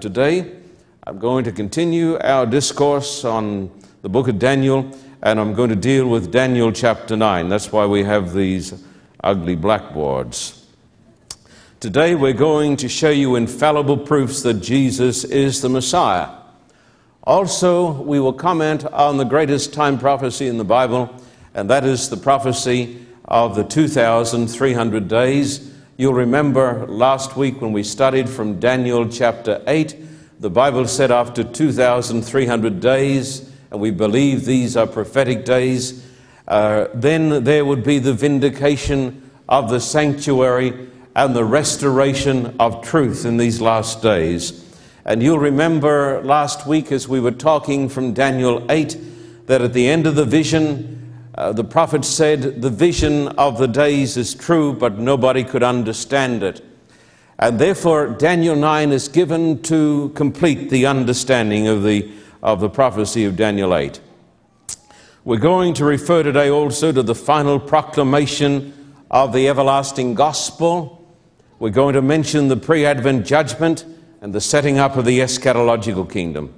Today I'm going to continue our discourse on the book of Daniel, and I'm going to deal with Daniel chapter 9. That's why we have these ugly blackboards. Today we're going to show you infallible proofs that Jesus is the Messiah. Also, we will comment on the greatest time prophecy in the Bible, and that is the prophecy of the 2,300 days. You'll remember last week when we studied from Daniel chapter 8, the Bible said after 2,300 days, and we believe these are prophetic days, uh, then there would be the vindication of the sanctuary and the restoration of truth in these last days. And you'll remember last week as we were talking from Daniel 8 that at the end of the vision, uh, the prophet said, The vision of the days is true, but nobody could understand it. And therefore, Daniel 9 is given to complete the understanding of the, of the prophecy of Daniel 8. We're going to refer today also to the final proclamation of the everlasting gospel. We're going to mention the pre Advent judgment and the setting up of the eschatological kingdom.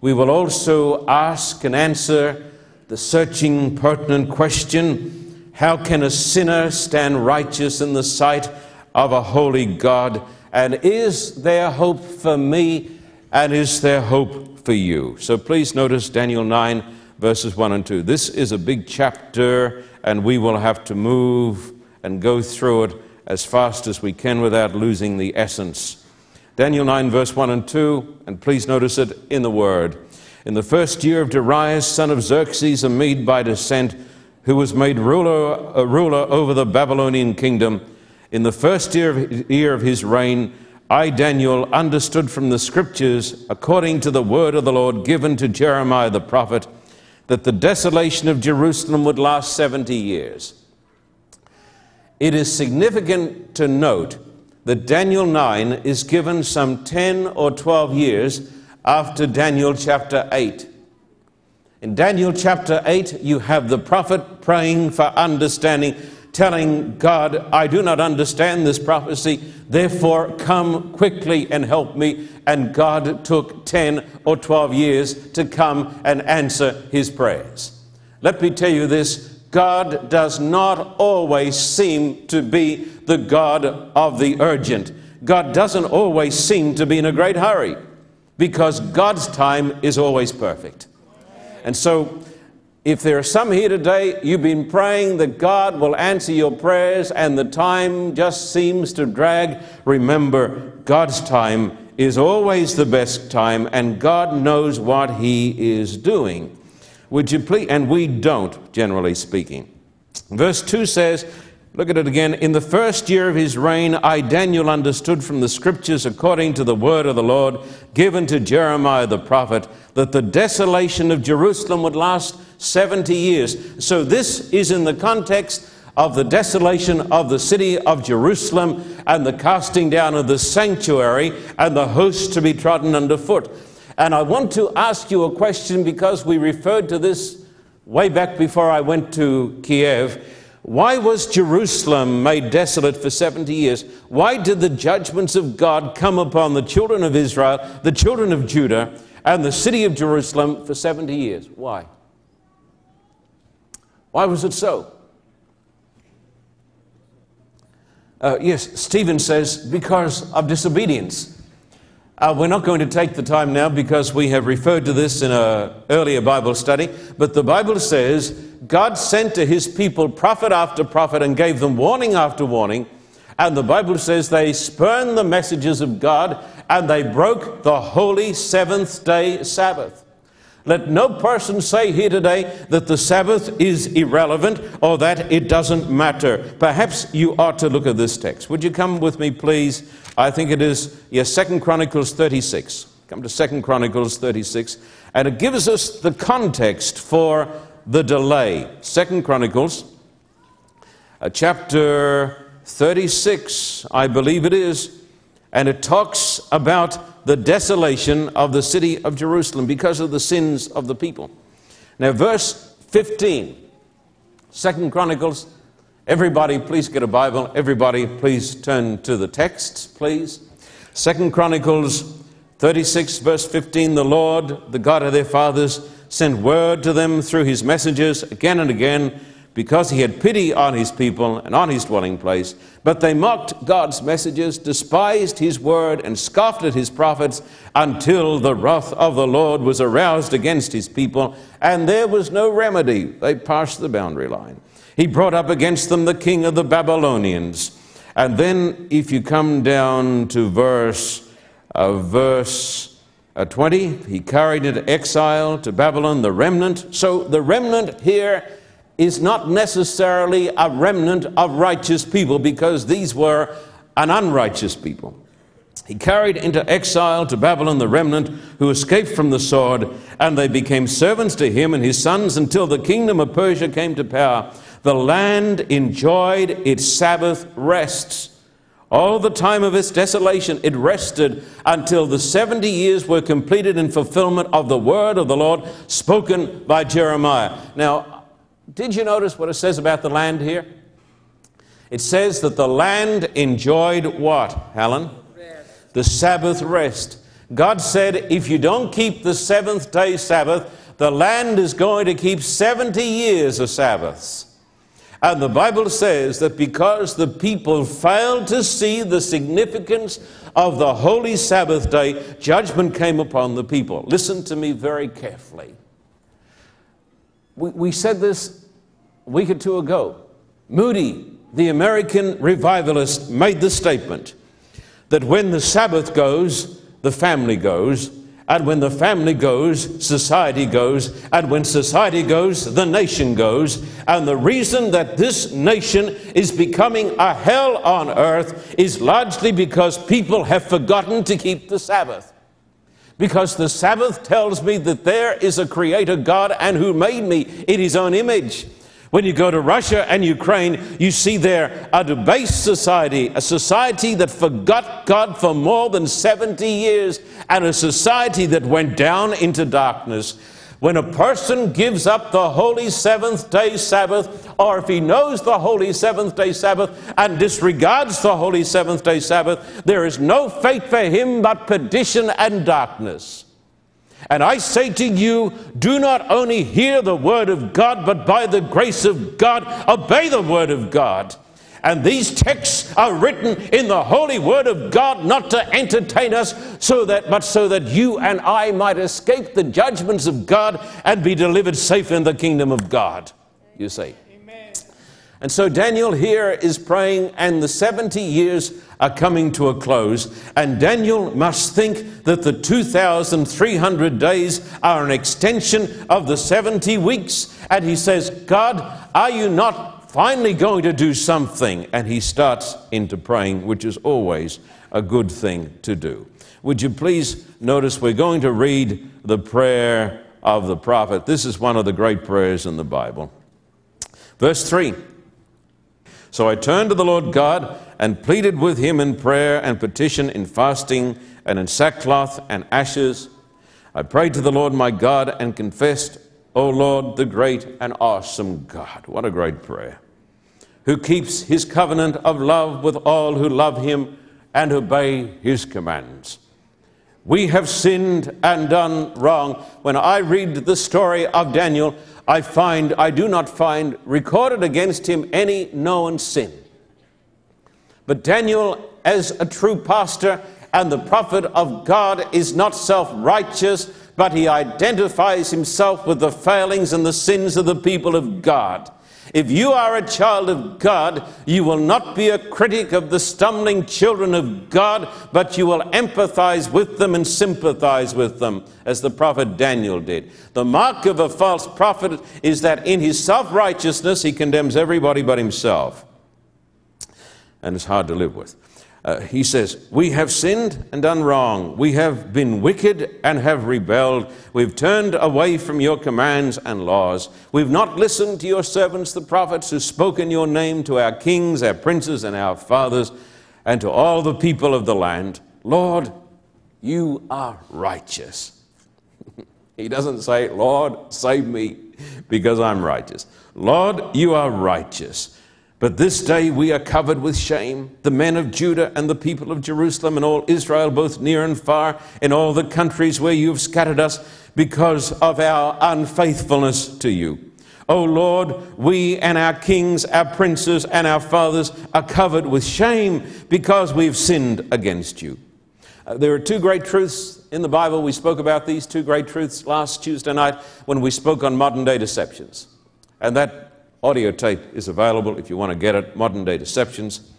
We will also ask and answer the searching, pertinent question how can a sinner stand righteous in the sight of a holy God? And is there hope for me? And is there hope for you? So please notice Daniel 9 verses 1 and 2. This is a big chapter, and we will have to move and go through it as fast as we can without losing the essence. Daniel 9, verse 1 and 2, and please notice it in the Word. In the first year of Darius, son of Xerxes, a Mede by descent, who was made ruler, a ruler over the Babylonian kingdom, in the first year of, year of his reign, I, Daniel, understood from the scriptures, according to the word of the Lord given to Jeremiah the prophet, that the desolation of Jerusalem would last 70 years. It is significant to note that Daniel 9 is given some 10 or 12 years after Daniel chapter 8. In Daniel chapter 8, you have the prophet praying for understanding, telling God, I do not understand this prophecy, therefore come quickly and help me. And God took 10 or 12 years to come and answer his prayers. Let me tell you this God does not always seem to be the God of the urgent. God doesn't always seem to be in a great hurry because God's time is always perfect. And so, if there are some here today, you've been praying that God will answer your prayers and the time just seems to drag, remember, God's time is always the best time and God knows what He is doing. Would you please? And we don't, generally speaking. Verse 2 says, Look at it again. In the first year of his reign, I, Daniel, understood from the scriptures, according to the word of the Lord given to Jeremiah the prophet, that the desolation of Jerusalem would last 70 years. So, this is in the context of the desolation of the city of Jerusalem and the casting down of the sanctuary and the host to be trodden underfoot. And I want to ask you a question because we referred to this way back before I went to Kiev. Why was Jerusalem made desolate for 70 years? Why did the judgments of God come upon the children of Israel, the children of Judah, and the city of Jerusalem for 70 years? Why? Why was it so? Uh, yes, Stephen says, because of disobedience. Uh, we're not going to take the time now because we have referred to this in an earlier Bible study, but the Bible says God sent to his people prophet after prophet and gave them warning after warning. And the Bible says they spurned the messages of God and they broke the holy seventh day Sabbath. Let no person say here today that the Sabbath is irrelevant or that it doesn't matter. Perhaps you ought to look at this text. Would you come with me, please? I think it is, yes, Second Chronicles 36. Come to Second Chronicles 36. And it gives us the context for the delay. Second Chronicles, uh, chapter 36, I believe it is. And it talks about the desolation of the city of Jerusalem because of the sins of the people. Now, verse 15, Second Chronicles, everybody please get a Bible. Everybody please turn to the text, please. Second Chronicles 36, verse 15, the Lord, the God of their fathers, sent word to them through his messengers again and again because he had pity on his people and on his dwelling place. But they mocked God's messages, despised his word, and scoffed at his prophets until the wrath of the Lord was aroused against his people, and there was no remedy. They passed the boundary line. He brought up against them the king of the Babylonians. And then, if you come down to verse, uh, verse uh, 20, he carried into exile to Babylon the remnant. So the remnant here is not necessarily a remnant of righteous people because these were an unrighteous people. He carried into exile to Babylon the remnant who escaped from the sword, and they became servants to him and his sons until the kingdom of Persia came to power. The land enjoyed its Sabbath rests. All the time of its desolation, it rested until the 70 years were completed in fulfillment of the word of the Lord spoken by Jeremiah. Now, did you notice what it says about the land here? It says that the land enjoyed what, Helen? The Sabbath rest. God said, if you don't keep the seventh day Sabbath, the land is going to keep 70 years of Sabbaths. And the Bible says that because the people failed to see the significance of the holy Sabbath day, judgment came upon the people. Listen to me very carefully. We, we said this a week or two ago. Moody, the American revivalist, made the statement that when the Sabbath goes, the family goes, and when the family goes, society goes, and when society goes, the nation goes. And the reason that this nation is becoming a hell on earth is largely because people have forgotten to keep the Sabbath. Because the Sabbath tells me that there is a creator God and who made me in his own image. When you go to Russia and Ukraine, you see there a debased society, a society that forgot God for more than 70 years, and a society that went down into darkness. When a person gives up the holy seventh day Sabbath, or if he knows the holy seventh day Sabbath and disregards the holy seventh day Sabbath, there is no fate for him but perdition and darkness. And I say to you, do not only hear the word of God, but by the grace of God, obey the word of God. And these texts are written in the holy word of God not to entertain us so that but so that you and I might escape the judgments of God and be delivered safe in the kingdom of God. You see. And so Daniel here is praying, and the 70 years are coming to a close. And Daniel must think that the 2,300 days are an extension of the 70 weeks. And he says, God, are you not finally going to do something? And he starts into praying, which is always a good thing to do. Would you please notice we're going to read the prayer of the prophet? This is one of the great prayers in the Bible. Verse 3. So I turned to the Lord God and pleaded with him in prayer and petition, in fasting and in sackcloth and ashes. I prayed to the Lord my God and confessed, O Lord, the great and awesome God. What a great prayer. Who keeps his covenant of love with all who love him and obey his commands. We have sinned and done wrong. When I read the story of Daniel, I find, I do not find recorded against him any known sin. But Daniel, as a true pastor and the prophet of God, is not self righteous, but he identifies himself with the failings and the sins of the people of God. If you are a child of God, you will not be a critic of the stumbling children of God, but you will empathize with them and sympathize with them, as the prophet Daniel did. The mark of a false prophet is that in his self righteousness, he condemns everybody but himself. And it's hard to live with. Uh, he says, We have sinned and done wrong. We have been wicked and have rebelled. We've turned away from your commands and laws. We've not listened to your servants, the prophets, who spoke in your name to our kings, our princes, and our fathers, and to all the people of the land. Lord, you are righteous. he doesn't say, Lord, save me because I'm righteous. Lord, you are righteous. But this day we are covered with shame, the men of Judah and the people of Jerusalem and all Israel, both near and far, in all the countries where you have scattered us, because of our unfaithfulness to you. O Lord, we and our kings, our princes, and our fathers are covered with shame because we've sinned against you. Uh, there are two great truths in the Bible. We spoke about these two great truths last Tuesday night when we spoke on modern day deceptions. And that audio tape is available if you want to get it modern day deceptions.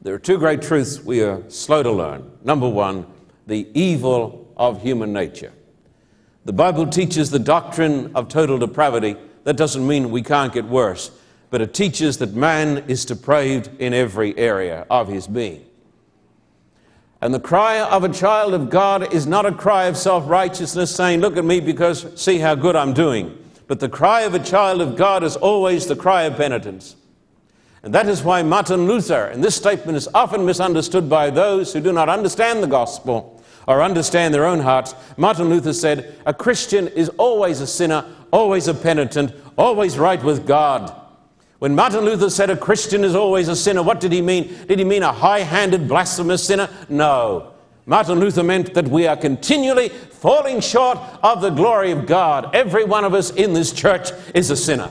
There are two great truths we are slow to learn. Number one, the evil of human nature. The Bible teaches the doctrine of total depravity. That doesn't mean we can't get worse, but it teaches that man is depraved in every area of his being. And the cry of a child of God is not a cry of self righteousness saying, Look at me because see how good I'm doing. But the cry of a child of God is always the cry of penitence. And that is why Martin Luther, and this statement is often misunderstood by those who do not understand the gospel or understand their own hearts. Martin Luther said, A Christian is always a sinner, always a penitent, always right with God. When Martin Luther said a Christian is always a sinner, what did he mean? Did he mean a high handed, blasphemous sinner? No. Martin Luther meant that we are continually falling short of the glory of God. Every one of us in this church is a sinner.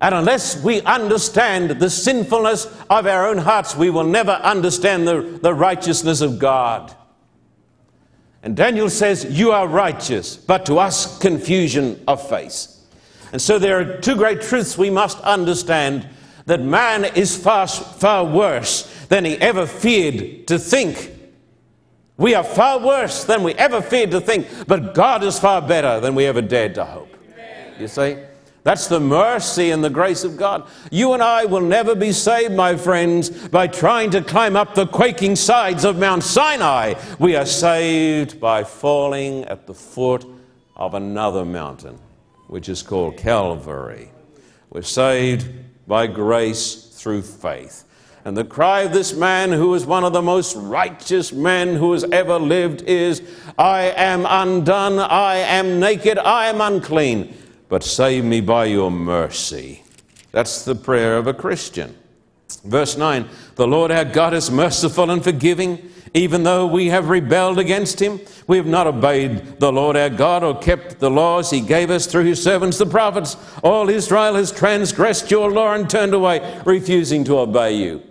And unless we understand the sinfulness of our own hearts, we will never understand the, the righteousness of God. And Daniel says, You are righteous, but to us, confusion of face. And so there are two great truths we must understand that man is far, far worse than he ever feared to think. We are far worse than we ever feared to think, but God is far better than we ever dared to hope. You see? That's the mercy and the grace of God. You and I will never be saved, my friends, by trying to climb up the quaking sides of Mount Sinai. We are saved by falling at the foot of another mountain, which is called Calvary. We're saved by grace through faith. And the cry of this man, who is one of the most righteous men who has ever lived, is I am undone, I am naked, I am unclean but save me by your mercy. That's the prayer of a Christian. Verse 9 The Lord our God is merciful and forgiving, even though we have rebelled against him. We have not obeyed the Lord our God or kept the laws he gave us through his servants the prophets. All Israel has transgressed your law and turned away, refusing to obey you.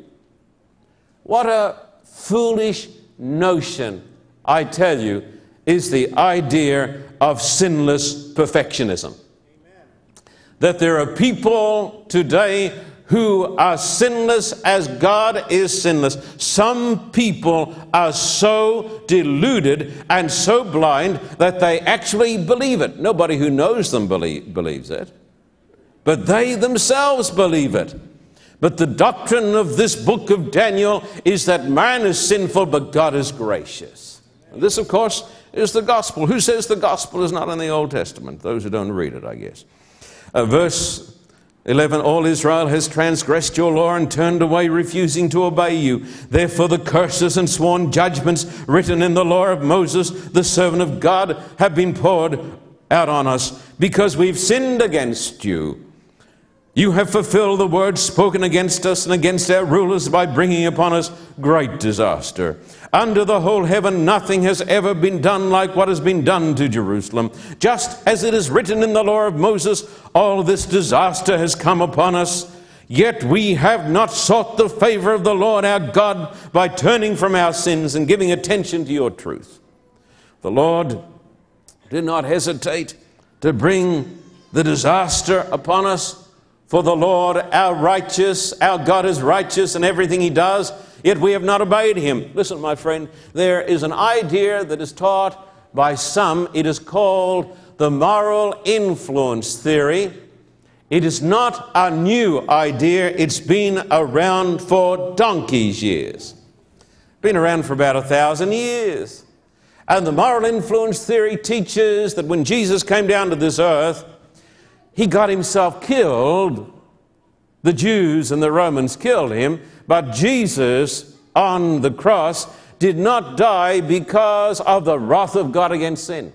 What a foolish notion, I tell you, is the idea of sinless perfectionism that there are people today who are sinless as God is sinless. Some people are so deluded and so blind that they actually believe it. Nobody who knows them believe, believes it, but they themselves believe it. But the doctrine of this book of Daniel is that man is sinful, but God is gracious. And this, of course, is the gospel. Who says the gospel is not in the Old Testament? Those who don't read it, I guess. Uh, verse 11 All Israel has transgressed your law and turned away, refusing to obey you. Therefore, the curses and sworn judgments written in the law of Moses, the servant of God, have been poured out on us because we've sinned against you. You have fulfilled the words spoken against us and against our rulers by bringing upon us great disaster. Under the whole heaven, nothing has ever been done like what has been done to Jerusalem. Just as it is written in the law of Moses, all this disaster has come upon us. Yet we have not sought the favor of the Lord our God by turning from our sins and giving attention to your truth. The Lord did not hesitate to bring the disaster upon us for the Lord, our righteous, our God is righteous in everything he does, yet we have not obeyed him. Listen, my friend, there is an idea that is taught by some. It is called the moral influence theory. It is not a new idea, it's been around for donkey's years. Been around for about a thousand years. And the moral influence theory teaches that when Jesus came down to this earth, he got himself killed. The Jews and the Romans killed him, but Jesus on the cross did not die because of the wrath of God against sin.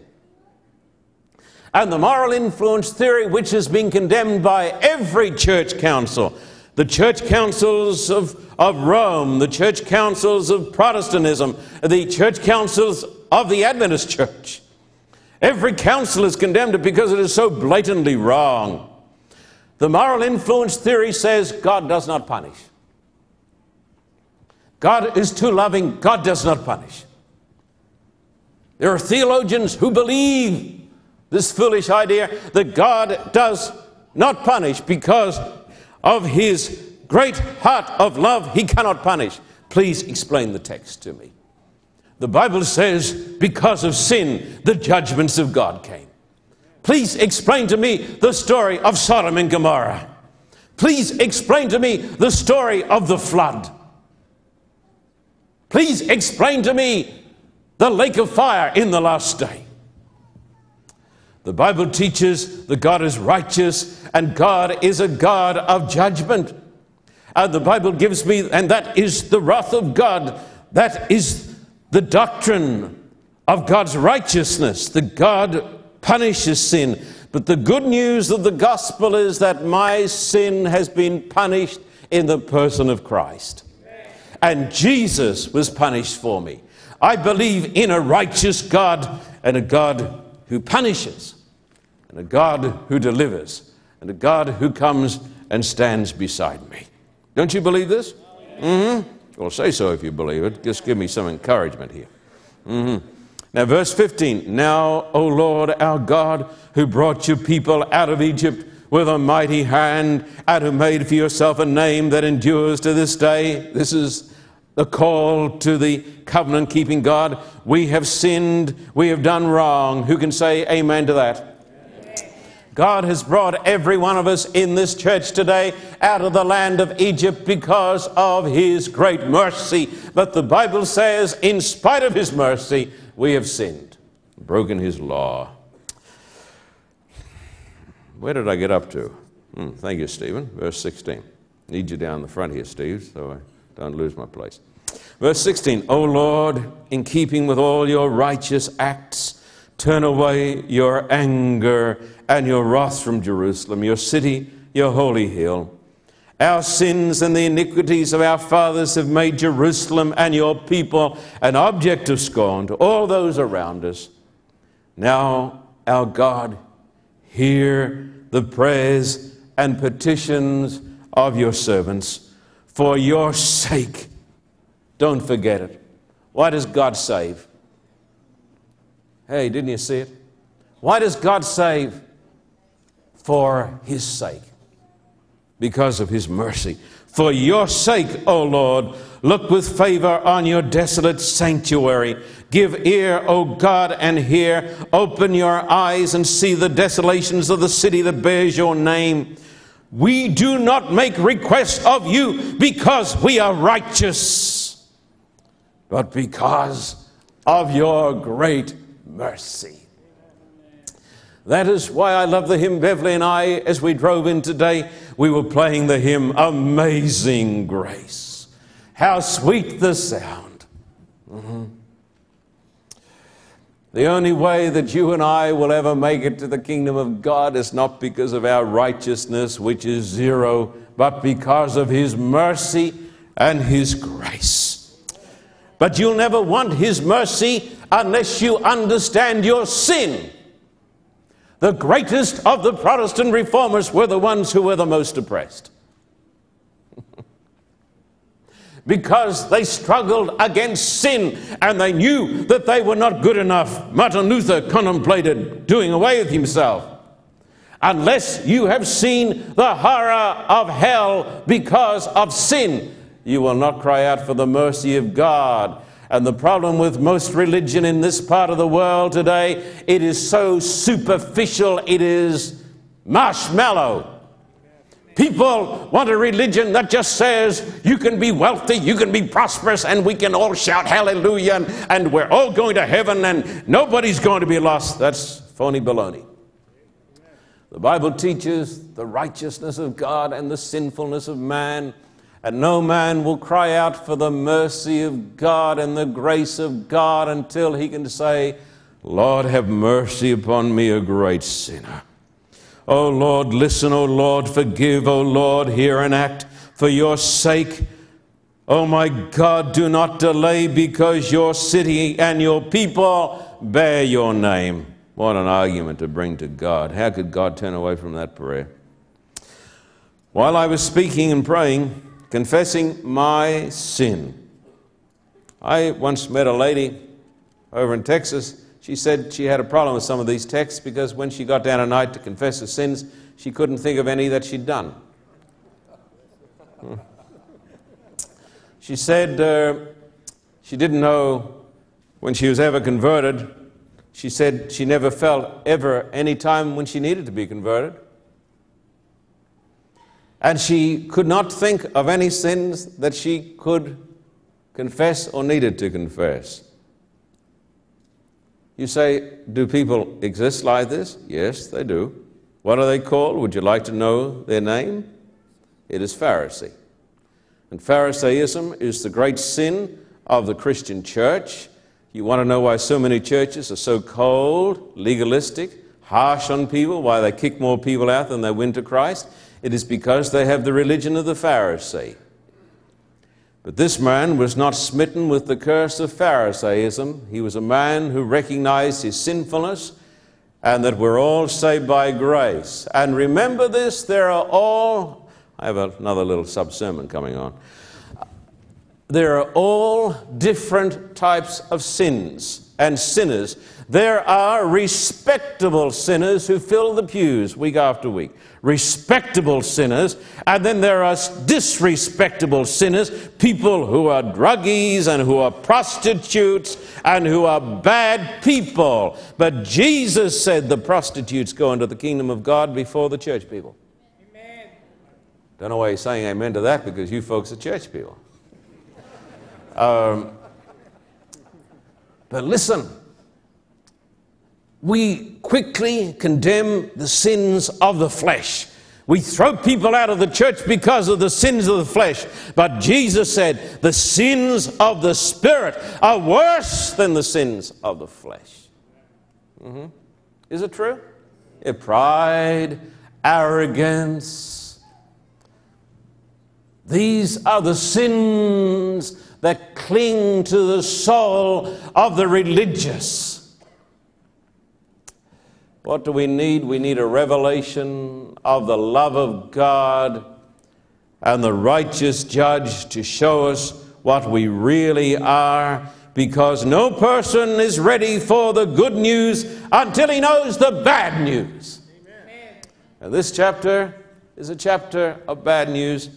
And the moral influence theory, which has been condemned by every church council, the church councils of, of Rome, the church councils of Protestantism, the church councils of the Adventist church, Every council has condemned it because it is so blatantly wrong. The moral influence theory says God does not punish. God is too loving, God does not punish. There are theologians who believe this foolish idea that God does not punish because of his great heart of love, he cannot punish. Please explain the text to me. The Bible says, because of sin, the judgments of God came. Please explain to me the story of Sodom and Gomorrah. Please explain to me the story of the flood. Please explain to me the lake of fire in the last day. The Bible teaches that God is righteous and God is a God of judgment. And the Bible gives me, and that is the wrath of God. That is the doctrine of God's righteousness, that God punishes sin. But the good news of the gospel is that my sin has been punished in the person of Christ. And Jesus was punished for me. I believe in a righteous God and a God who punishes, and a God who delivers, and a God who comes and stands beside me. Don't you believe this? Mm-hmm. Well, say so if you believe it. Just give me some encouragement here. Mm-hmm. Now, verse 15 Now, O Lord our God, who brought your people out of Egypt with a mighty hand, and who made for yourself a name that endures to this day. This is the call to the covenant keeping God. We have sinned, we have done wrong. Who can say amen to that? God has brought every one of us in this church today out of the land of Egypt because of His great mercy. But the Bible says, in spite of His mercy, we have sinned, broken His law. Where did I get up to? Hmm, thank you, Stephen. Verse 16. Need you down the front here, Steve, so I don't lose my place. Verse 16, O Lord, in keeping with all your righteous acts, turn away your anger and your wrath from Jerusalem, your city, your holy hill. Our sins and the iniquities of our fathers have made Jerusalem and your people an object of scorn to all those around us. Now, our God, hear the prayers and petitions of your servants for your sake. Don't forget it. Why does God save? Hey, didn't you see it? Why does God save? For his sake, because of his mercy. For your sake, O Lord, look with favor on your desolate sanctuary. Give ear, O God, and hear. Open your eyes and see the desolations of the city that bears your name. We do not make request of you because we are righteous, but because of your great mercy. That is why I love the hymn. Beverly and I, as we drove in today, we were playing the hymn Amazing Grace. How sweet the sound. Mm-hmm. The only way that you and I will ever make it to the kingdom of God is not because of our righteousness, which is zero, but because of His mercy and His grace. But you'll never want His mercy unless you understand your sin. The greatest of the Protestant reformers were the ones who were the most oppressed. because they struggled against sin and they knew that they were not good enough. Martin Luther contemplated doing away with himself. Unless you have seen the horror of hell because of sin, you will not cry out for the mercy of God. And the problem with most religion in this part of the world today, it is so superficial, it is marshmallow. People want a religion that just says you can be wealthy, you can be prosperous, and we can all shout hallelujah, and, and we're all going to heaven, and nobody's going to be lost. That's phony baloney. The Bible teaches the righteousness of God and the sinfulness of man. And no man will cry out for the mercy of God and the grace of God until he can say, Lord, have mercy upon me, a great sinner. O oh Lord, listen, O oh Lord, forgive, O oh Lord, hear and act for your sake. O my God, do not delay because your city and your people bear your name. What an argument to bring to God. How could God turn away from that prayer? While I was speaking and praying, confessing my sin, I once met a lady over in Texas. She said she had a problem with some of these texts because when she got down at night to confess her sins, she couldn't think of any that she'd done. She said uh, she didn't know when she was ever converted. She said she never felt ever any time when she needed to be converted. And she could not think of any sins that she could confess or needed to confess. You say, do people exist like this? Yes, they do. What are they called? Would you like to know their name? It is Pharisee. And Pharisaism is the great sin of the Christian church. You want to know why so many churches are so cold, legalistic, harsh on people, why they kick more people out than they win to Christ? It is because they have the religion of the Pharisee. But this man was not smitten with the curse of Pharisaism. He was a man who recognized his sinfulness and that we're all saved by grace. And remember this there are all, I have another little sub sermon coming on. There are all different types of sins and sinners. There are respectable sinners who fill the pews week after week respectable sinners, and then there are disrespectable sinners, people who are druggies and who are prostitutes and who are bad people. But Jesus said the prostitutes go into the kingdom of God before the church people. Amen. Don't know why he's saying amen to that because you folks are church people. Um, but listen, we quickly condemn the sins of the flesh. We throw people out of the church because of the sins of the flesh. But Jesus said the sins of the Spirit are worse than the sins of the flesh. Mm-hmm. Is it true? Yeah, pride, arrogance. These are the sins that cling to the soul of the religious. What do we need? We need a revelation of the love of God and the righteous judge to show us what we really are because no person is ready for the good news until he knows the bad news. Amen. And this chapter is a chapter of bad news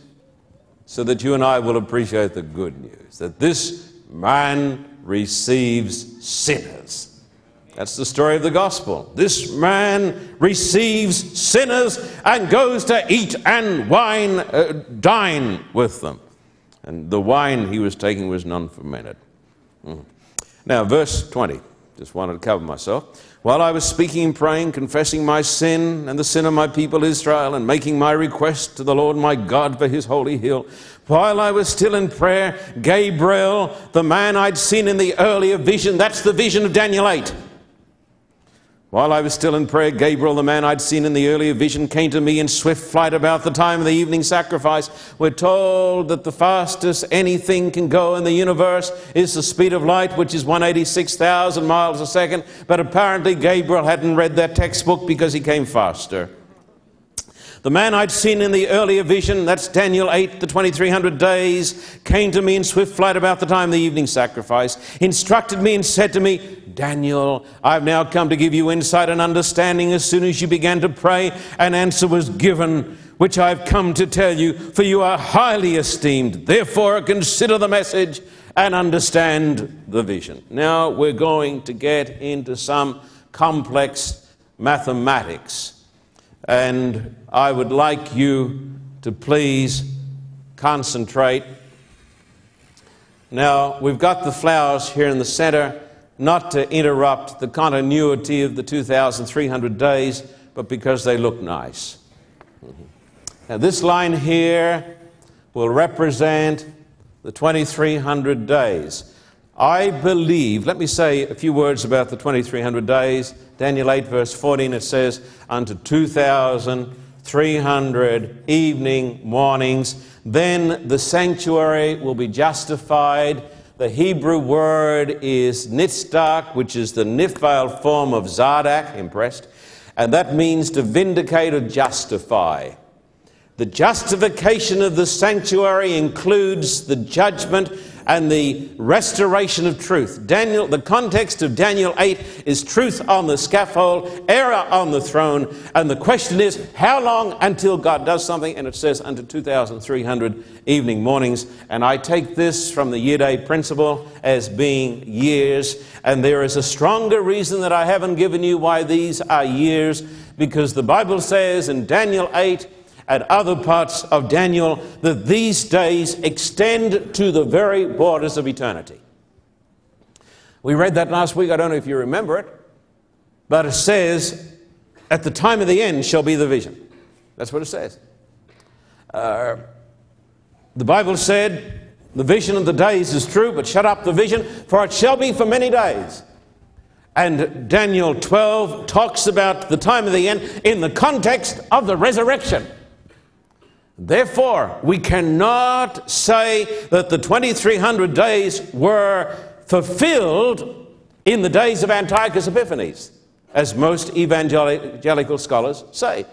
so that you and I will appreciate the good news that this man receives sinners. That's the story of the gospel. This man receives sinners and goes to eat and wine, uh, dine with them. And the wine he was taking was non fermented. Mm. Now, verse 20. Just wanted to cover myself. While I was speaking and praying, confessing my sin and the sin of my people Israel, and making my request to the Lord my God for his holy hill, while I was still in prayer, Gabriel, the man I'd seen in the earlier vision, that's the vision of Daniel 8 while I was still in prayer, Gabriel, the man I'd seen in the earlier vision, came to me in swift flight about the time of the evening sacrifice. We're told that the fastest anything can go in the universe is the speed of light, which is 186,000 miles a second. But apparently, Gabriel hadn't read that textbook because he came faster. The man I'd seen in the earlier vision, that's Daniel 8, the 2300 days, came to me in swift flight about the time of the evening sacrifice, instructed me and said to me, Daniel, I've now come to give you insight and understanding as soon as you began to pray. An answer was given, which I've come to tell you, for you are highly esteemed. Therefore, consider the message and understand the vision. Now, we're going to get into some complex mathematics. And I would like you to please concentrate. Now, we've got the flowers here in the center, not to interrupt the continuity of the 2,300 days, but because they look nice. Mm-hmm. Now, this line here will represent the 2,300 days. I believe, let me say a few words about the 2,300 days. Daniel 8, verse 14, it says, Unto 2,300 evening mornings, then the sanctuary will be justified The Hebrew word is nitzdak, which is the Niphal form of Zardak, impressed, and that means to vindicate or justify. The justification of the sanctuary includes the judgment and the restoration of truth. Daniel, the context of Daniel 8 is truth on the scaffold, error on the throne, and the question is how long until God does something? And it says unto 2,300 evening mornings. And I take this from the year day principle as being years, and there is a stronger reason that I haven't given you why these are years, because the Bible says in Daniel 8, and other parts of Daniel that these days extend to the very borders of eternity. We read that last week, I don't know if you remember it, but it says, At the time of the end shall be the vision. That's what it says. Uh, the Bible said, The vision of the days is true, but shut up the vision, for it shall be for many days. And Daniel 12 talks about the time of the end in the context of the resurrection. Therefore, we cannot say that the 2300 days were fulfilled in the days of Antiochus Epiphanes, as most evangelical scholars say.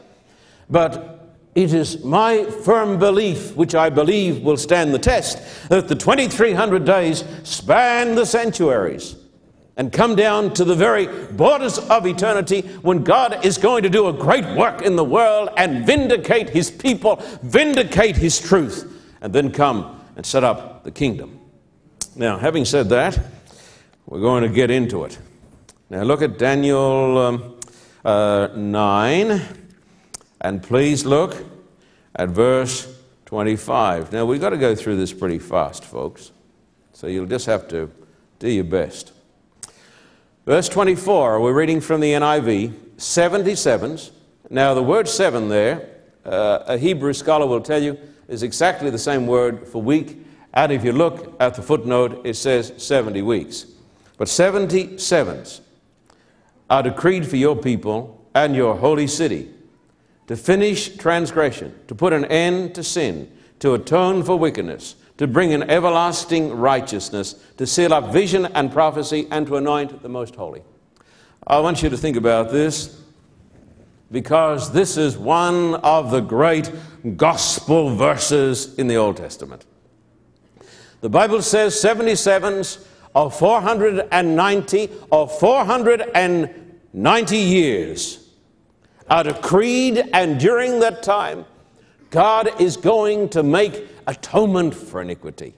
But it is my firm belief, which I believe will stand the test, that the 2300 days span the centuries and come down to the very borders of eternity when God is going to do a great work in the world and vindicate his people, vindicate his truth, and then come and set up the kingdom. Now, having said that, we're going to get into it. Now, look at Daniel um, uh, 9, and please look at verse 25. Now, we've got to go through this pretty fast, folks, so you'll just have to do your best. Verse 24, we're reading from the NIV, 77s. Now, the word seven there, uh, a Hebrew scholar will tell you, is exactly the same word for week. And if you look at the footnote, it says 70 weeks. But 77s are decreed for your people and your holy city to finish transgression, to put an end to sin, to atone for wickedness, to bring in everlasting righteousness, to seal up vision and prophecy, and to anoint the most holy. I want you to think about this because this is one of the great gospel verses in the Old Testament. The Bible says 77s of 490 or 490 years are decreed, and during that time, God is going to make atonement for iniquity.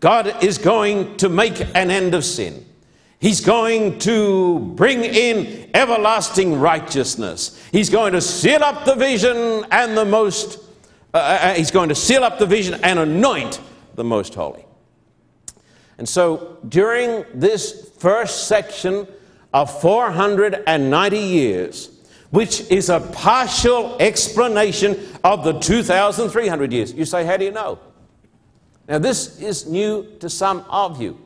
God is going to make an end of sin. He's going to bring in everlasting righteousness. He's going to seal up the vision and the most, uh, uh he's going to seal up the vision and anoint the most holy. And so during this first section of 490 years, which is a partial explanation of the 2,300 years. You say, How do you know? Now, this is new to some of you.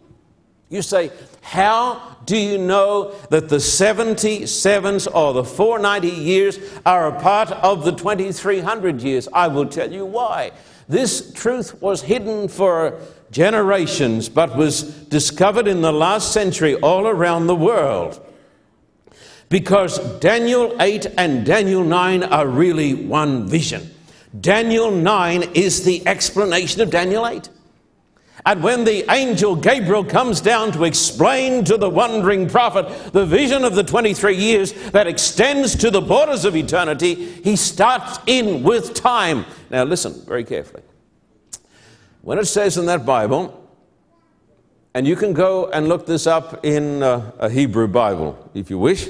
You say, How do you know that the 77s or the 490 years are a part of the 2,300 years? I will tell you why. This truth was hidden for generations, but was discovered in the last century all around the world. Because Daniel 8 and Daniel 9 are really one vision. Daniel 9 is the explanation of Daniel 8. And when the angel Gabriel comes down to explain to the wandering prophet the vision of the 23 years that extends to the borders of eternity, he starts in with time. Now, listen very carefully. When it says in that Bible, and you can go and look this up in uh, a Hebrew Bible if you wish,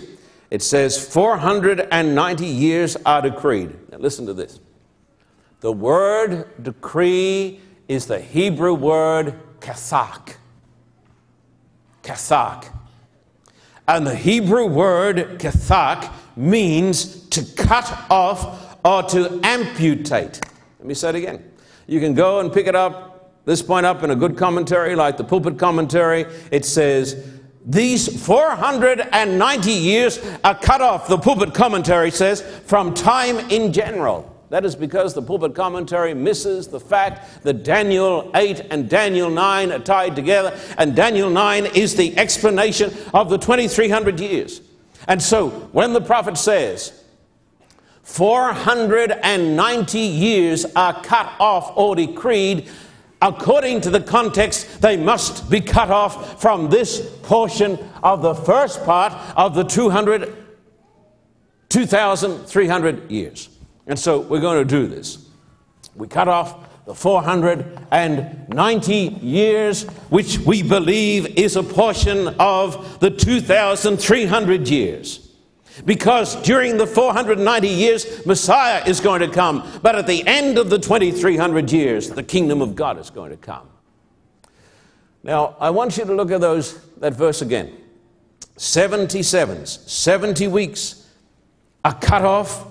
it says 490 years are decreed. Now listen to this. The word decree is the Hebrew word kathak. Kathak. And the Hebrew word kathak means to cut off or to amputate. Let me say it again. You can go and pick it up, this point up in a good commentary like the pulpit commentary. It says, these 490 years are cut off, the pulpit commentary says, from time in general. That is because the pulpit commentary misses the fact that Daniel 8 and Daniel 9 are tied together, and Daniel 9 is the explanation of the 2300 years. And so, when the prophet says, 490 years are cut off or decreed, according to the context, they must be cut off from this portion of the first part of the 200, 2,300 years. And so we're going to do this. We cut off the 490 years, which we believe is a portion of the 2,300 years. Because during the 490 years, Messiah is going to come. But at the end of the 2,300 years, the kingdom of God is going to come. Now, I want you to look at those, that verse again. 70 sevens, 70 weeks are cut off,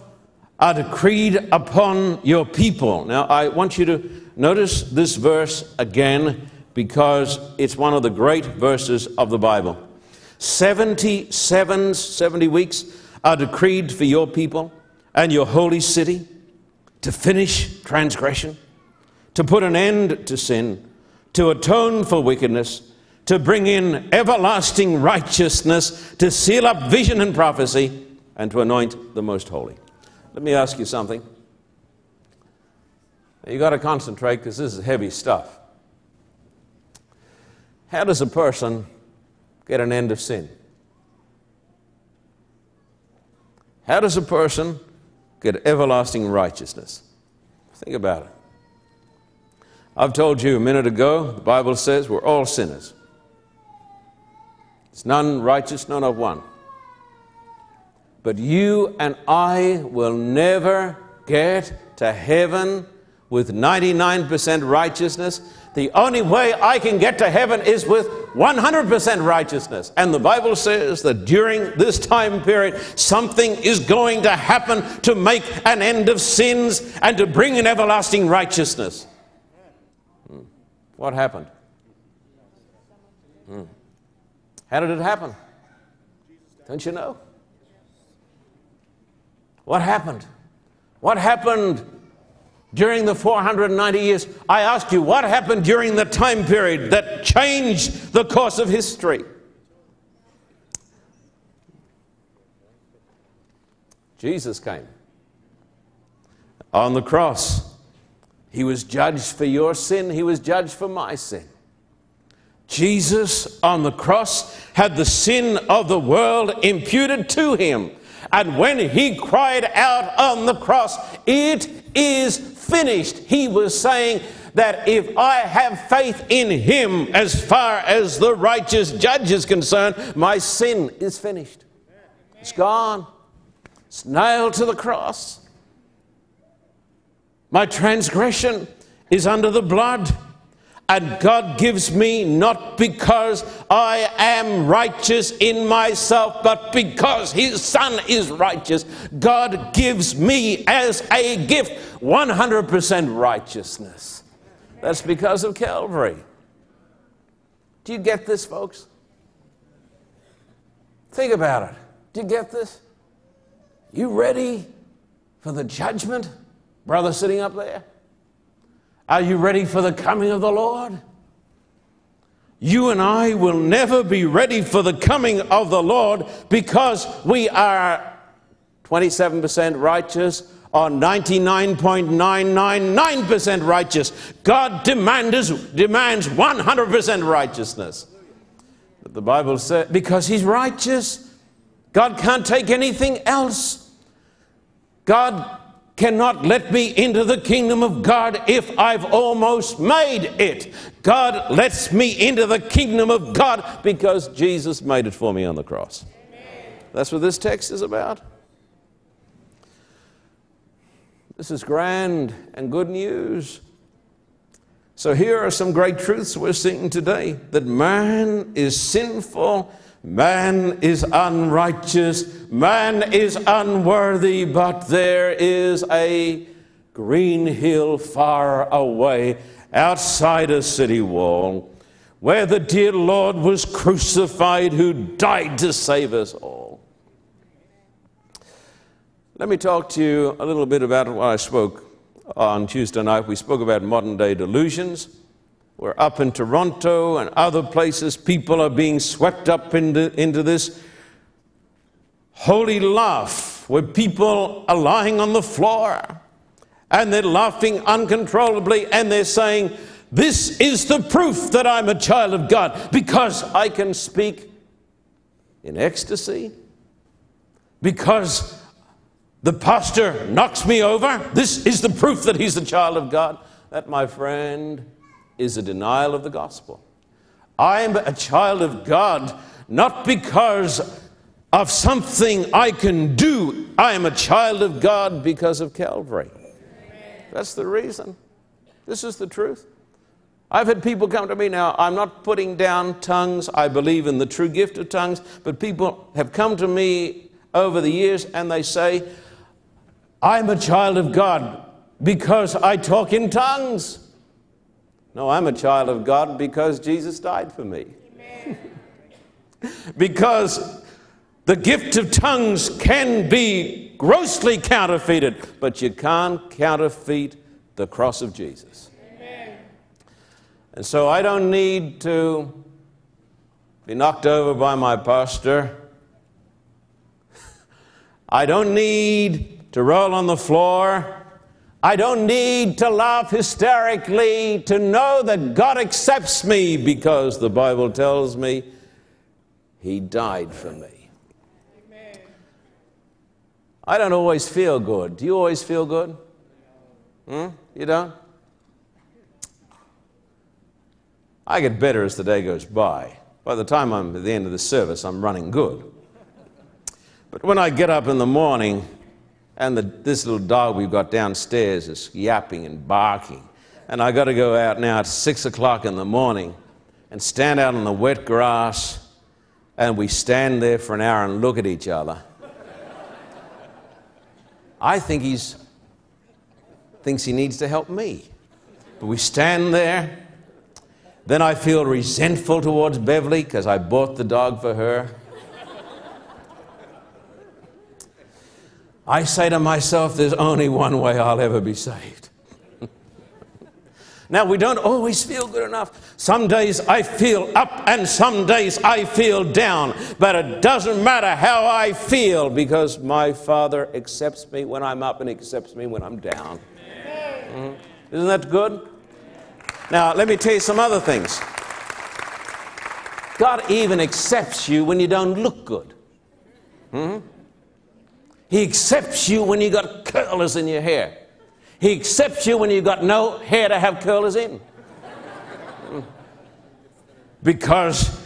are decreed upon your people. Now, I want you to notice this verse again because it's one of the great verses of the Bible. 70 sevens, 70 weeks are decreed for your people and your holy city to finish transgression, to put an end to sin, to atone for wickedness, to bring in everlasting righteousness, to seal up vision and prophecy, and to anoint the most holy. Let me ask you something. You got to concentrate because this is heavy stuff. How does a person get an end of sin? How does a person get everlasting righteousness? Think about it. I've told you a minute ago, the Bible says we're all sinners. It's none righteous, none of one. But you and I will never get to heaven with 99% righteousness. The only way I can get to heaven is with 100% righteousness. And the Bible says that during this time period, something is going to happen to make an end of sins and to bring in everlasting righteousness. Hmm. What happened? Hmm. How did it happen? Don't you know? What happened? What happened during the 490 years? I ask you, what happened during the time period that changed the course of history? Jesus came. On the cross, he was judged for your sin, he was judged for my sin. Jesus on the cross had the sin of the world imputed to him. And when he cried out on the cross, It is finished, he was saying that if I have faith in him as far as the righteous judge is concerned, my sin is finished. It's gone, it's nailed to the cross. My transgression is under the blood. And God gives me not because I am righteous in myself, but because His Son is righteous. God gives me as a gift 100% righteousness. That's because of Calvary. Do you get this, folks? Think about it. Do you get this? You ready for the judgment? Brother sitting up there? Are you ready for the coming of the Lord? You and I will never be ready for the coming of the Lord because we are 27% righteous or 99.999% righteous. God demands, demands 100% righteousness. But the Bible says, because He's righteous, God can't take anything else. God cannot let me into the kingdom of God if I've almost made it. God lets me into the kingdom of God because Jesus made it for me on the cross. That's what this text is about. This is grand and good news. So, here are some great truths we're seeing today that man is sinful Man is unrighteous, man is unworthy, but there is a green hill far away outside a city wall where the dear Lord was crucified who died to save us all. Let me talk to you a little bit about what I spoke on Tuesday night. We spoke about modern day delusions. We're up in Toronto and other places. People are being swept up into, into this holy laugh where people are lying on the floor and they're laughing uncontrollably and they're saying, This is the proof that I'm a child of God because I can speak in ecstasy, because the pastor knocks me over. This is the proof that he's a child of God. That, my friend, is a denial of the gospel. I'm a child of God not because of something I can do. I am a child of God because of Calvary. That's the reason. This is the truth. I've had people come to me now. I'm not putting down tongues. I believe in the true gift of tongues. But people have come to me over the years and they say, I'm a child of God because I talk in tongues. No, I'm a child of God because Jesus died for me. because the gift of tongues can be grossly counterfeited, but you can't counterfeit the cross of Jesus. And so I don't need to be knocked over by my pastor. I don't need to roll on the floor. I don't need to laugh hysterically to know that God accepts me because the Bible tells me He died for me. I don't always feel good. Do you always feel good? Hmm? You don't? I get better as the day goes by. By the time I'm at the end of the service, I'm running good. But when I get up in the morning and the, this little dog we've got downstairs is yapping and barking, and I've got to go out now at six o'clock in the morning and stand out on the wet grass, and we stand there for an hour and look at each other. I think he's thinks he needs to help me. But we stand there then I feel resentful towards Beverly because I bought the dog for her. I say to myself, there's only one way I'll ever be saved. now, we don't always feel good enough. Some days I feel up and some days I feel down. But it doesn't matter how I feel because my Father accepts me when I'm up and accepts me when I'm down. Mm-hmm. Isn't that good? Now, let me tell you some other things. God even accepts you when you don't look good. hmm He accepts you when you've got curlers in your hair. He accepts you when you've got no hair to have curlers in. Because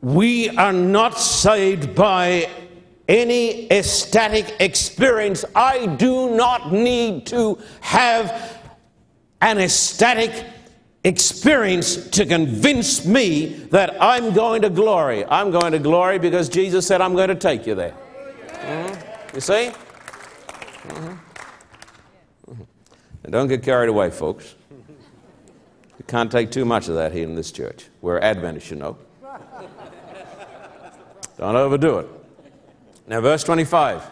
we are not saved by any ecstatic experience. I do not need to have an ecstatic experience to convince me that I'm going to glory. I'm going to glory because Jesus said, I'm going to take you there. Mm-hmm. You see? Mm-hmm. Mm-hmm. And don't get carried away, folks. You can't take too much of that here in this church. We're Adventists, you know. Don't overdo it. Now, verse 25.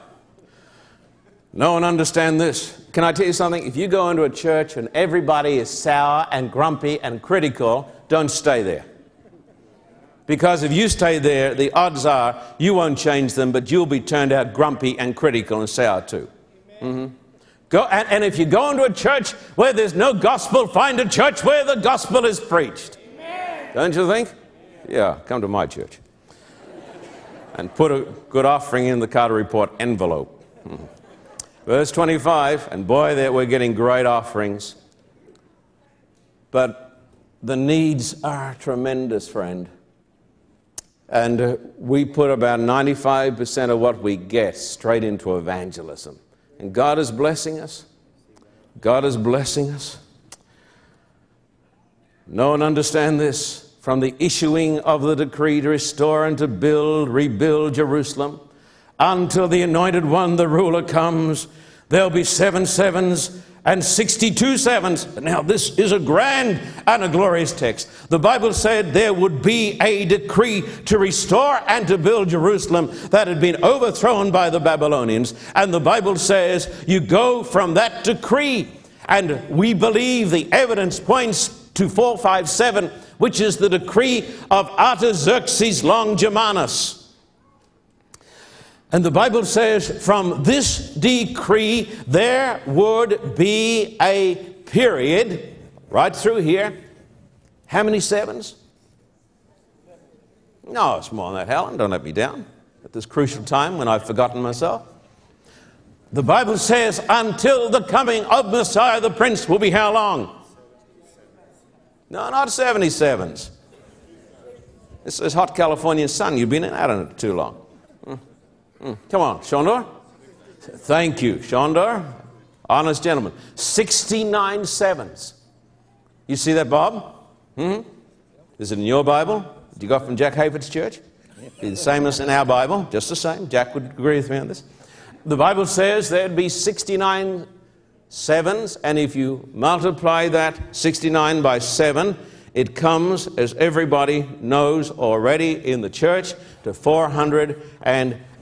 No one understand this. Can I tell you something? If you go into a church and everybody is sour and grumpy and critical, don't stay there. Because if you stay there, the odds are you won't change them, but you'll be turned out grumpy and critical and sour too. Mm-hmm. Go, and, and, if you go into a church where there's no gospel, find a church where the gospel is preached. Amen. Don't you think? Yeah, come to my church. And put a good offering in the Carter Report envelope. Mm-hmm. Verse 25, and boy, that we're getting great offerings. But the needs are tremendous, friend. And uh, we put about 95% of what we get straight into evangelism. And God is blessing us. God is blessing us. No one understand this. From the issuing of the decree to restore and to build, rebuild Jerusalem, until the anointed one, the ruler, comes. There'll be seven sevens and 62 sevens. Now, this is a grand and a glorious text. The Bible said there would be a decree to restore and to build Jerusalem that had been overthrown by the Babylonians. And the Bible says you go from that decree. And we believe the evidence points to 457, which is the decree of Artaxerxes Longimanus. And the Bible says from this decree there would be a period right through here. How many sevens? No, it's more than that, Helen. Don't let me down at this crucial time when I've forgotten myself. The Bible says, until the coming of Messiah the Prince will be how long? No, not 77s. This is hot Californian sun. You've been out on it too long. Mm. Come on, Shondor. Thank you, Shondor. Honest gentleman. 69 sevens. You see that, Bob? Hmm? Is it in your Bible? Did you got from Jack Hayford's church? The same as in our Bible, just the same. Jack would agree with me on this. The Bible says there'd be 69 sevens, and if you multiply that 69 by 7, it comes, as everybody knows already in the church, to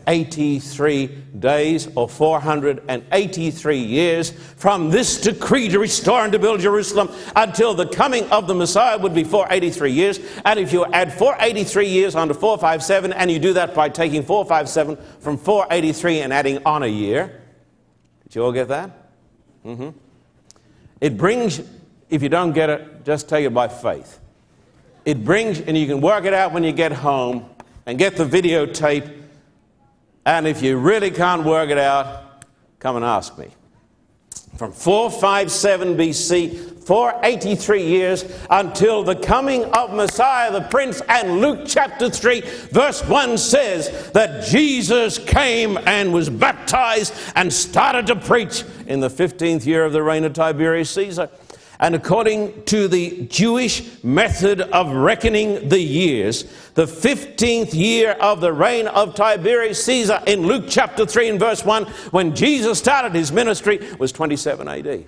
483 days or 483 years from this decree to restore and to build Jerusalem until the coming of the Messiah would be 483 years. And if you add 483 years onto 457, and you do that by taking 457 from 483 and adding on a year, did you all get that? Mm-hmm. It brings, if you don't get it, just take it by faith. It brings, and you can work it out when you get home and get the videotape. And if you really can't work it out, come and ask me. From 457 BC, 483 years until the coming of Messiah the Prince. And Luke chapter 3, verse 1 says that Jesus came and was baptized and started to preach in the 15th year of the reign of Tiberius Caesar. And according to the Jewish method of reckoning the years, the 15th year of the reign of Tiberius Caesar in Luke chapter 3 and verse 1, when Jesus started his ministry, was 27 AD.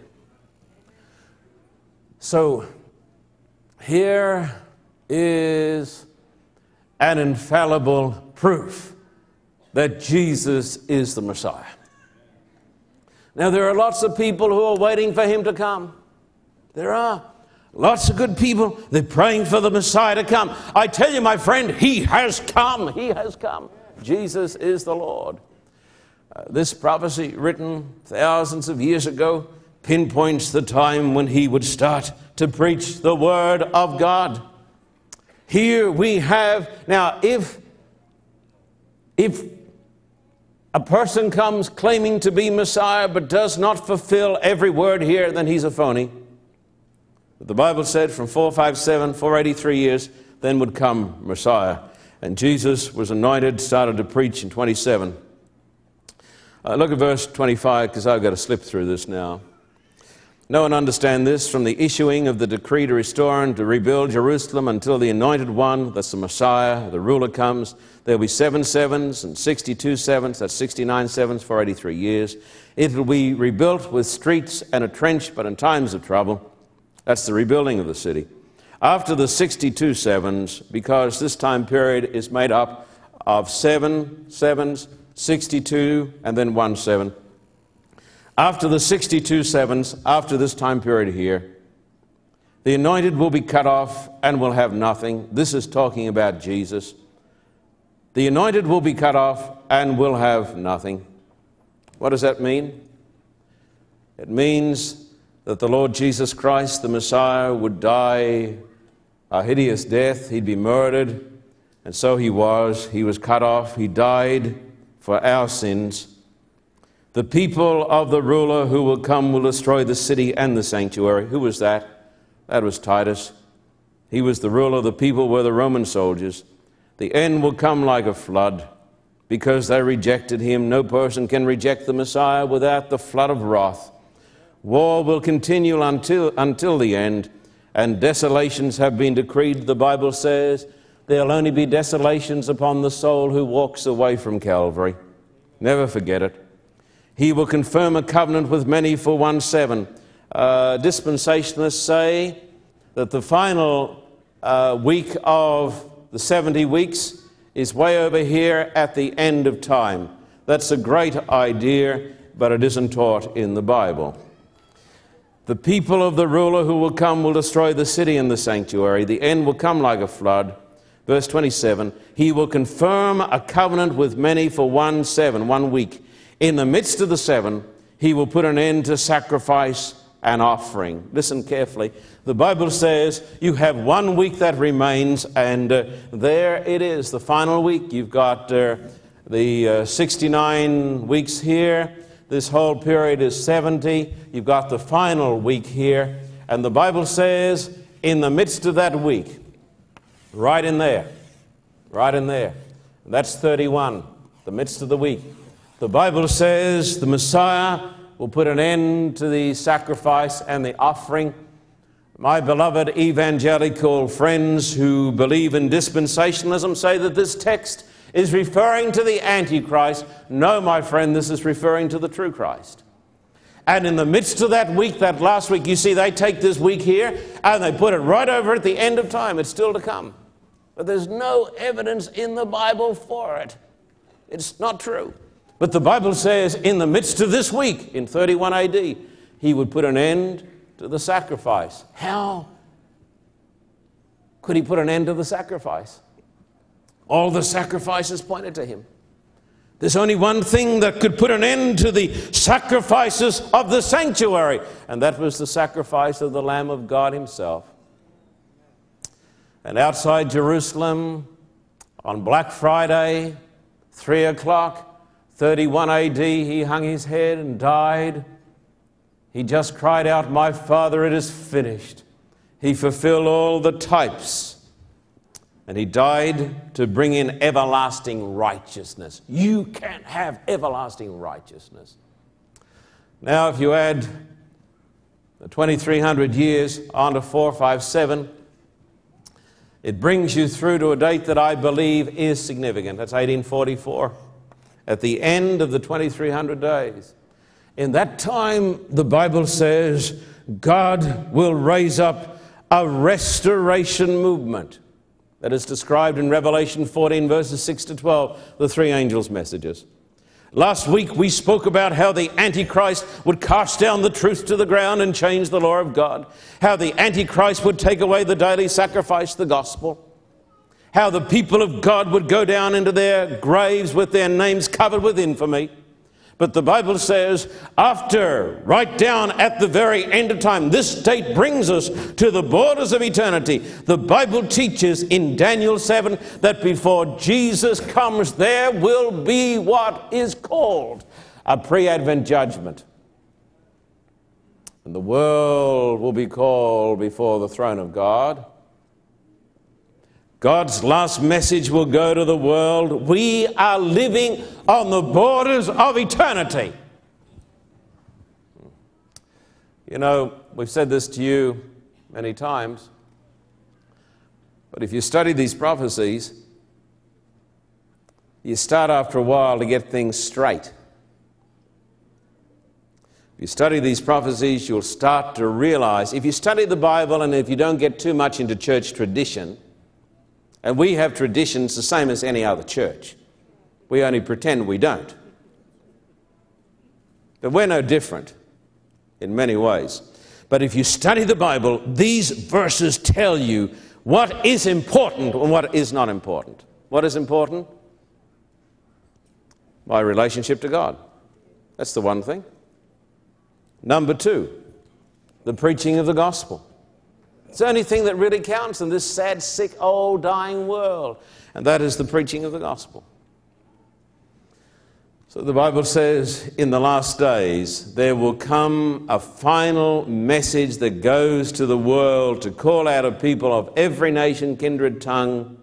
So here is an infallible proof that Jesus is the Messiah. Now, there are lots of people who are waiting for him to come. There are lots of good people. They're praying for the Messiah to come. I tell you, my friend, he has come. He has come. Jesus is the Lord. Uh, this prophecy, written thousands of years ago, pinpoints the time when he would start to preach the Word of God. Here we have, now, if, if a person comes claiming to be Messiah but does not fulfill every word here, then he's a phony. The Bible said from 457, 483 years, then would come Messiah. And Jesus was anointed, started to preach in 27. Uh, look at verse 25, because I've got to slip through this now. No one understand this from the issuing of the decree to restore and to rebuild Jerusalem until the anointed one, that's the Messiah, the ruler comes. There'll be seven sevens and 62 sevens, that's 69 sevens for 83 years. It will be rebuilt with streets and a trench, but in times of trouble. That's the rebuilding of the city. After the 62 sevens, because this time period is made up of seven sevens, 62, and then one seven. After the 62 sevens, after this time period here, the anointed will be cut off and will have nothing. This is talking about Jesus. The anointed will be cut off and will have nothing. What does that mean? It means that the Lord Jesus Christ, the Messiah, would die a hideous death. He'd be murdered. And so he was. He was cut off. He died for our sins. The people of the ruler who will come will destroy the city and the sanctuary. Who was that? That was Titus. He was the ruler. The people were the Roman soldiers. The end will come like a flood because they rejected him. No person can reject the Messiah without the flood of wrath. War will continue until, until the end, and desolations have been decreed. The Bible says there'll only be desolations upon the soul who walks away from Calvary. Never forget it. He will confirm a covenant with many for one seven, uh, dispensationalists say that the final uh, week of the 70 weeks is way over here at the end of time. That's a great idea, but it isn't taught in the Bible. The people of the ruler who will come will destroy the city and the sanctuary. The end will come like a flood. Verse 27 He will confirm a covenant with many for one seven, one week. In the midst of the seven, he will put an end to sacrifice and offering. Listen carefully. The Bible says you have one week that remains, and uh, there it is, the final week. You've got uh, the uh, 69 weeks here. This whole period is 70. You've got the final week here. And the Bible says, in the midst of that week, right in there, right in there, that's 31, the midst of the week. The Bible says the Messiah will put an end to the sacrifice and the offering. My beloved evangelical friends who believe in dispensationalism say that this text is referring to the Antichrist. No, my friend, this is referring to the true Christ. And in the midst of that week, that last week, you see, they take this week here and they put it right over at the end of time. It's still to come. But there's no evidence in the Bible for it. It's not true. But the Bible says in the midst of this week, in 31 AD, he would put an end to the sacrifice. How could he put an end to the sacrifice? All the sacrifices pointed to him. There's only one thing that could put an end to the sacrifices of the sanctuary, and that was the sacrifice of the Lamb of God Himself. And outside Jerusalem, on Black Friday, 3 o'clock, 31 AD, he hung his head and died. He just cried out, My Father, it is finished. He fulfilled all the types and he died to bring in everlasting righteousness. You can't have everlasting righteousness. Now, if you add the 2300 years onto 457, it brings you through to a date that I believe is significant. That's 1844, at the end of the 2300 days. In that time, the Bible says God will raise up a restoration movement that is described in Revelation 14, verses 6 to 12, the three angels' messages. Last week we spoke about how the Antichrist would cast down the truth to the ground and change the law of God. How the Antichrist would take away the daily sacrifice, the gospel. How the people of God would go down into their graves with their names covered with infamy. But the Bible says, after, right down at the very end of time, this date brings us to the borders of eternity. The Bible teaches in Daniel 7 that before Jesus comes, there will be what is called a pre Advent judgment. And the world will be called before the throne of God. God's last message will go to the world. We are living on the borders of eternity. You know, we've said this to you many times, but if you study these prophecies, you start after a while to get things straight. If you study these prophecies, you'll start to realize, if you study the Bible and if you don't get too much into church tradition, and we have traditions the same as any other church. We only pretend we don't. But we're no different in many ways. But if you study the Bible, these verses tell you what is important and what is not important. What is important? My relationship to God. That's the one thing. Number two, the preaching of the gospel. It's the only thing that really counts in this sad, sick, old, dying world, and that is the preaching of the gospel. So the Bible says in the last days there will come a final message that goes to the world to call out a people of every nation, kindred, tongue,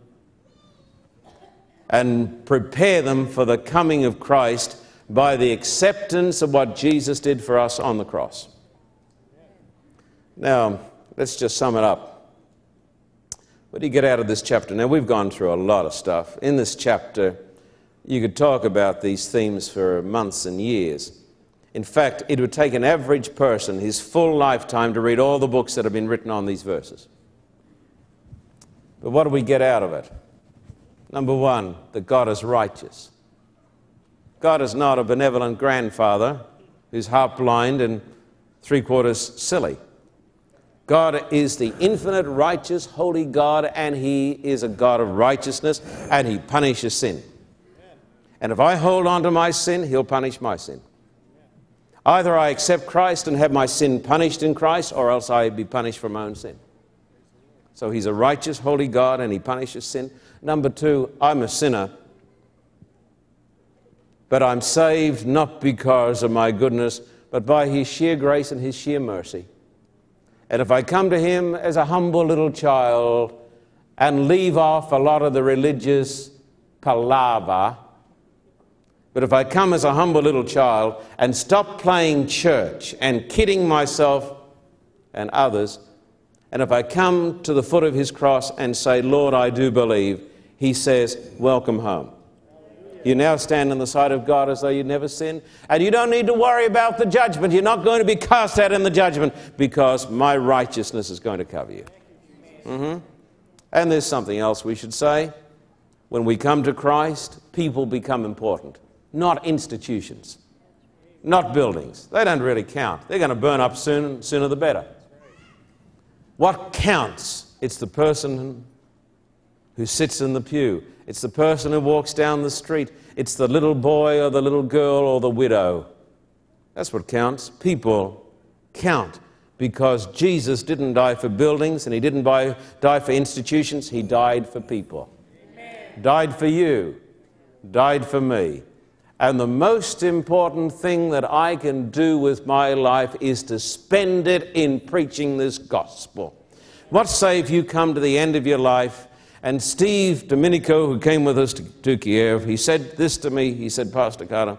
and prepare them for the coming of Christ by the acceptance of what Jesus did for us on the cross. Now, let's just sum it up. What do you get out of this chapter? Now, we've gone through a lot of stuff. In this chapter, you could talk about these themes for months and years. In fact, it would take an average person his full lifetime to read all the books that have been written on these verses. But what do we get out of it? Number one, that God is righteous. God is not a benevolent grandfather who's half blind and three quarters silly. God is the infinite, righteous, holy God, and He is a God of righteousness, and He punishes sin. And if I hold on to my sin, He'll punish my sin. Either I accept Christ and have my sin punished in Christ, or else I be punished for my own sin. So He's a righteous, holy God, and He punishes sin. Number two, I'm a sinner, but I'm saved not because of my goodness, but by His sheer grace and His sheer mercy. And if I come to Him as a humble little child and leave off a lot of the religious palaver, but if I come as a humble little child and stop playing church and kidding myself and others, and if I come to the foot of his cross and say, Lord, I do believe, he says, Welcome home. You now stand on the side of God as though you'd never sinned. And you don't need to worry about the judgment. You're not going to be cast out in the judgment because my righteousness is going to cover you. Mm-hmm. And there's something else we should say. When we come to Christ, people become important, not institutions, not buildings. They don't really count. They're going to burn up soon, sooner the better. What counts? It's the person who sits in the pew. It's the person who walks down the street. It's the little boy or the little girl or the widow. That's what counts. People count because Jesus didn't die for buildings and he didn't buy, die for institutions. He died for people. Amen. Died for you. Died for me. And the most important thing that I can do with my life is to spend it in preaching this gospel. What say if you come to the end of your life and Steve Domenico, who came with us to, to Kiev, he said this to me. He said, Pastor Carter,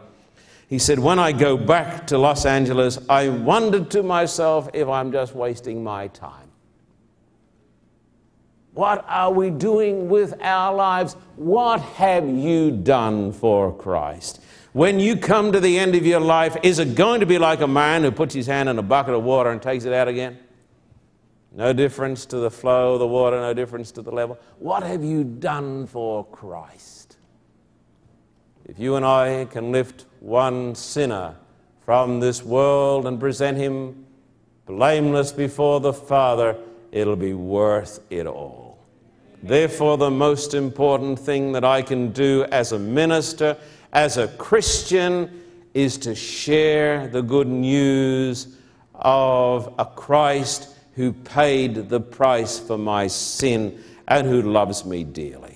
he said, when I go back to Los Angeles, I wondered to myself if I'm just wasting my time. What are we doing with our lives? What have you done for Christ? When you come to the end of your life, is it going to be like a man who puts his hand in a bucket of water and takes it out again? No difference to the flow of the water, no difference to the level. What have you done for Christ? If you and I can lift one sinner from this world and present him blameless before the Father, it'll be worth it all. Therefore, the most important thing that I can do as a minister, as a Christian, is to share the good news of a Christ who paid the price for my sin and who loves me dearly.